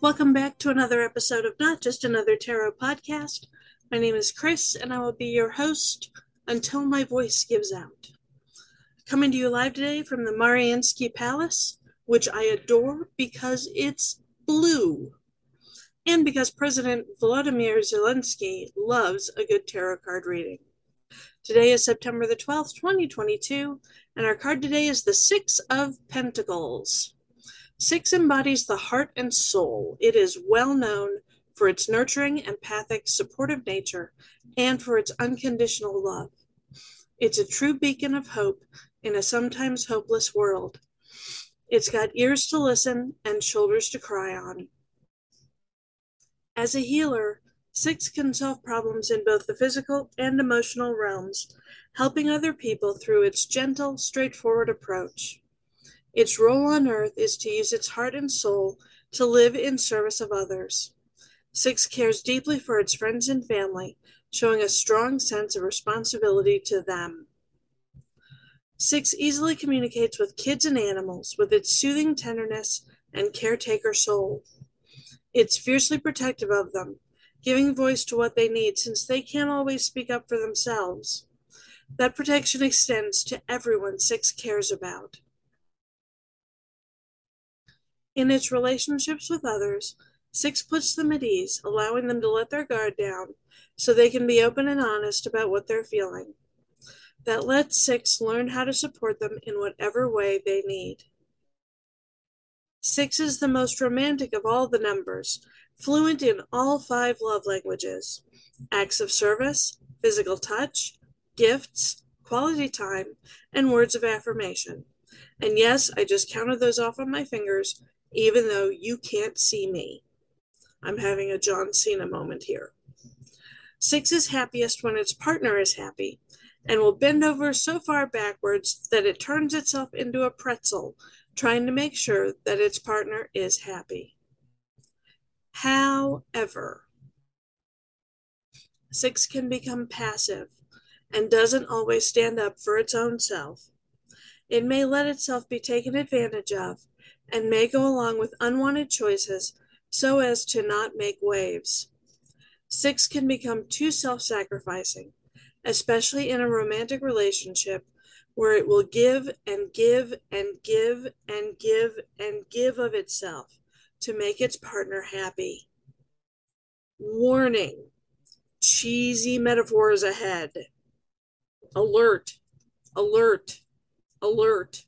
Welcome back to another episode of Not Just Another Tarot podcast. My name is Kriss, and I will be your host until my voice gives out. Coming to you live today from the Mariinsky Palace, which I adore because it's blue, and because President Volodymyr Zelensky loves a good tarot card reading. Today is September the 12th, 2022, and our card today is the Six of Pentacles. Six embodies the heart and soul. It is well known for its nurturing, empathic, supportive nature and for its unconditional love. It's a true beacon of hope in a sometimes hopeless world. It's got ears to listen and shoulders to cry on. As a healer, Six can solve problems in both the physical and emotional realms, helping other people through its gentle, straightforward approach. Its role on earth is to use its heart and soul to live in service of others. Six cares deeply for its friends and family, showing a strong sense of responsibility to them. Six easily communicates with kids and animals with its soothing tenderness and caretaker soul. It's fiercely protective of them, giving voice to what they need since they can't always speak up for themselves. That protection extends to everyone Six cares about. In its relationships with others, Six puts them at ease, allowing them to let their guard down so they can be open and honest about what they're feeling. That lets Six learn how to support them in whatever way they need. Six is the most romantic of all the numbers, fluent in all five love languages acts of service, physical touch, gifts, quality time, and words of affirmation. And yes, I just counted those off on my fingers even though you can't see me. I'm having a John Cena moment here. Six is happiest when its partner is happy and will bend over so far backwards that it turns itself into a pretzel, trying to make sure that its partner is happy. However, six can become passive and doesn't always stand up for its own self. It may let itself be taken advantage of and may go along with unwanted choices so as to not make waves. Six can become too self sacrificing, especially in a romantic relationship where it will give and give and give and give and give of itself to make its partner happy. Warning cheesy metaphors ahead. Alert, alert, alert.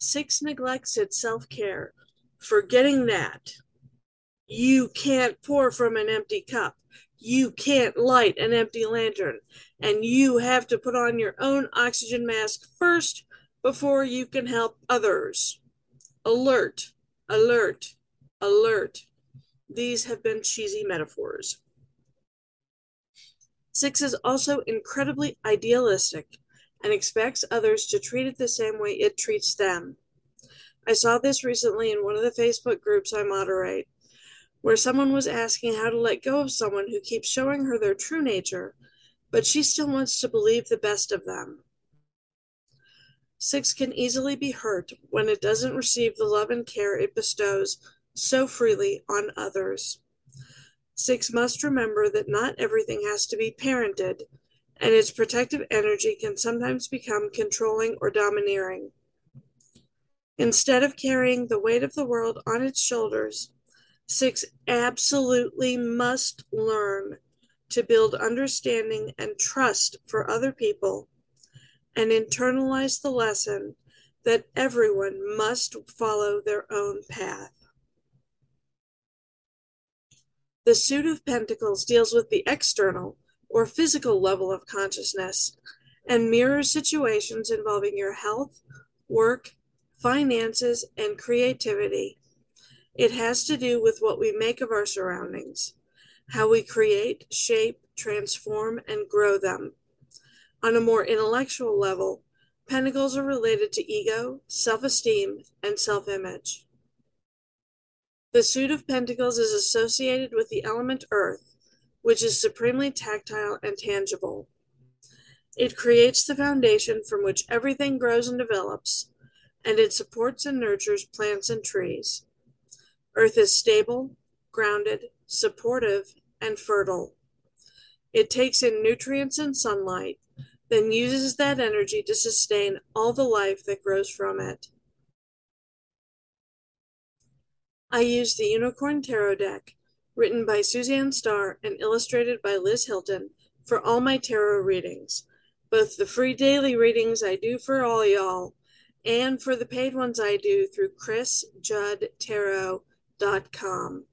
Six neglects its self care, forgetting that you can't pour from an empty cup. You can't light an empty lantern. And you have to put on your own oxygen mask first before you can help others. Alert, alert, alert. These have been cheesy metaphors. Six is also incredibly idealistic and expects others to treat it the same way it treats them. I saw this recently in one of the Facebook groups I moderate, where someone was asking how to let go of someone who keeps showing her their true nature, but she still wants to believe the best of them. Six can easily be hurt when it doesn't receive the love and care it bestows so freely on others. Six must remember that not everything has to be parented and its protective energy can sometimes become controlling or domineering. Instead of carrying the weight of the world on its shoulders, Six absolutely must learn to build understanding and trust for other people and internalize the lesson that everyone must follow their own path. The suit of pentacles deals with the external or physical level of consciousness and mirrors situations involving your health, work, finances, and creativity. It has to do with what we make of our surroundings, how we create, shape, transform, and grow them. On a more intellectual level, pentacles are related to ego, self esteem, and self image. The suit of pentacles is associated with the element earth, which is supremely tactile and tangible. It creates the foundation from which everything grows and develops, and it supports and nurtures plants and trees. Earth is stable, grounded, supportive, and fertile. It takes in nutrients and sunlight, then uses that energy to sustain all the life that grows from it. I use the Unicorn Tarot deck, written by Suzanne Starr and illustrated by Liz Hilton, for all my tarot readings, both the free daily readings I do for all y'all and for the paid ones I do through krissjuddtarot.com.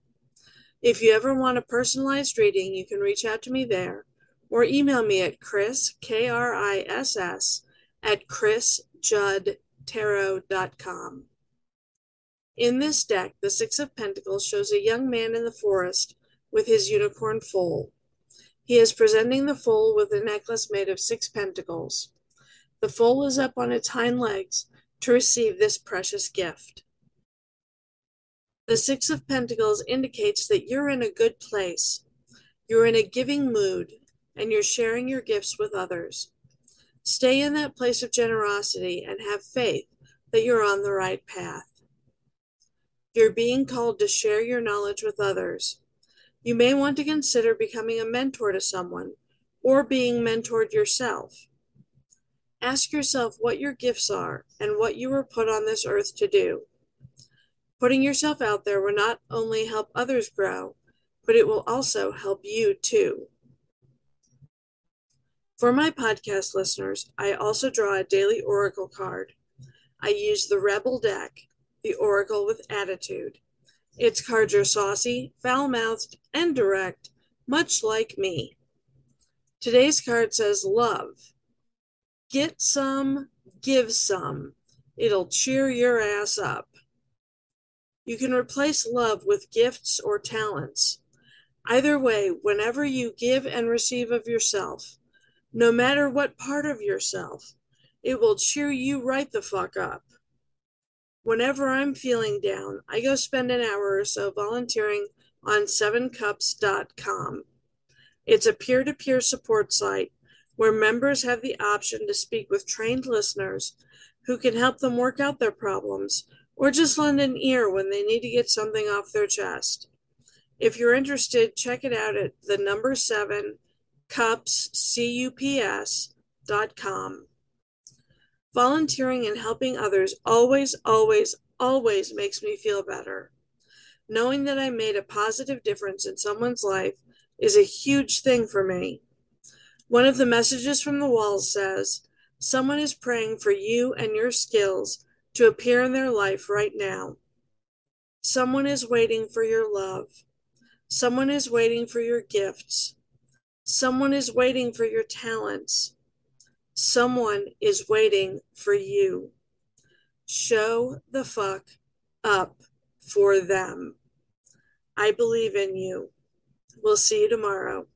If you ever want a personalized reading, you can reach out to me there or email me at kriss, K-R-I-S-S, at krissjuddtarot.com. In this deck, the Six of Pentacles shows a young man in the forest with his unicorn foal. He is presenting the foal with a necklace made of six pentacles. The foal is up on its hind legs to receive this precious gift. The Six of Pentacles indicates that you're in a good place. You're in a giving mood and you're sharing your gifts with others. Stay in that place of generosity and have faith that you're on the right path. You're being called to share your knowledge with others. You may want to consider becoming a mentor to someone or being mentored yourself. Ask yourself what your gifts are and what you were put on this earth to do. Putting yourself out there will not only help others grow, but it will also help you too. For my podcast listeners, I also draw a daily oracle card. I use the Rebel deck the Oracle with Attitude. Its cards are saucy, foul mouthed, and direct, much like me. Today's card says love. Get some, give some. It'll cheer your ass up. You can replace love with gifts or talents. Either way, whenever you give and receive of yourself, no matter what part of yourself, it will cheer you right the fuck up. Whenever I'm feeling down, I go spend an hour or so volunteering on sevencups.com. It's a peer to peer support site where members have the option to speak with trained listeners who can help them work out their problems or just lend an ear when they need to get something off their chest. If you're interested, check it out at the number seven cups, C-U-P-S, dot com. Volunteering and helping others always, always, always makes me feel better. Knowing that I made a positive difference in someone's life is a huge thing for me. One of the messages from the walls says, Someone is praying for you and your skills to appear in their life right now. Someone is waiting for your love. Someone is waiting for your gifts. Someone is waiting for your talents. Someone is waiting for you. Show the fuck up for them. I believe in you. We'll see you tomorrow.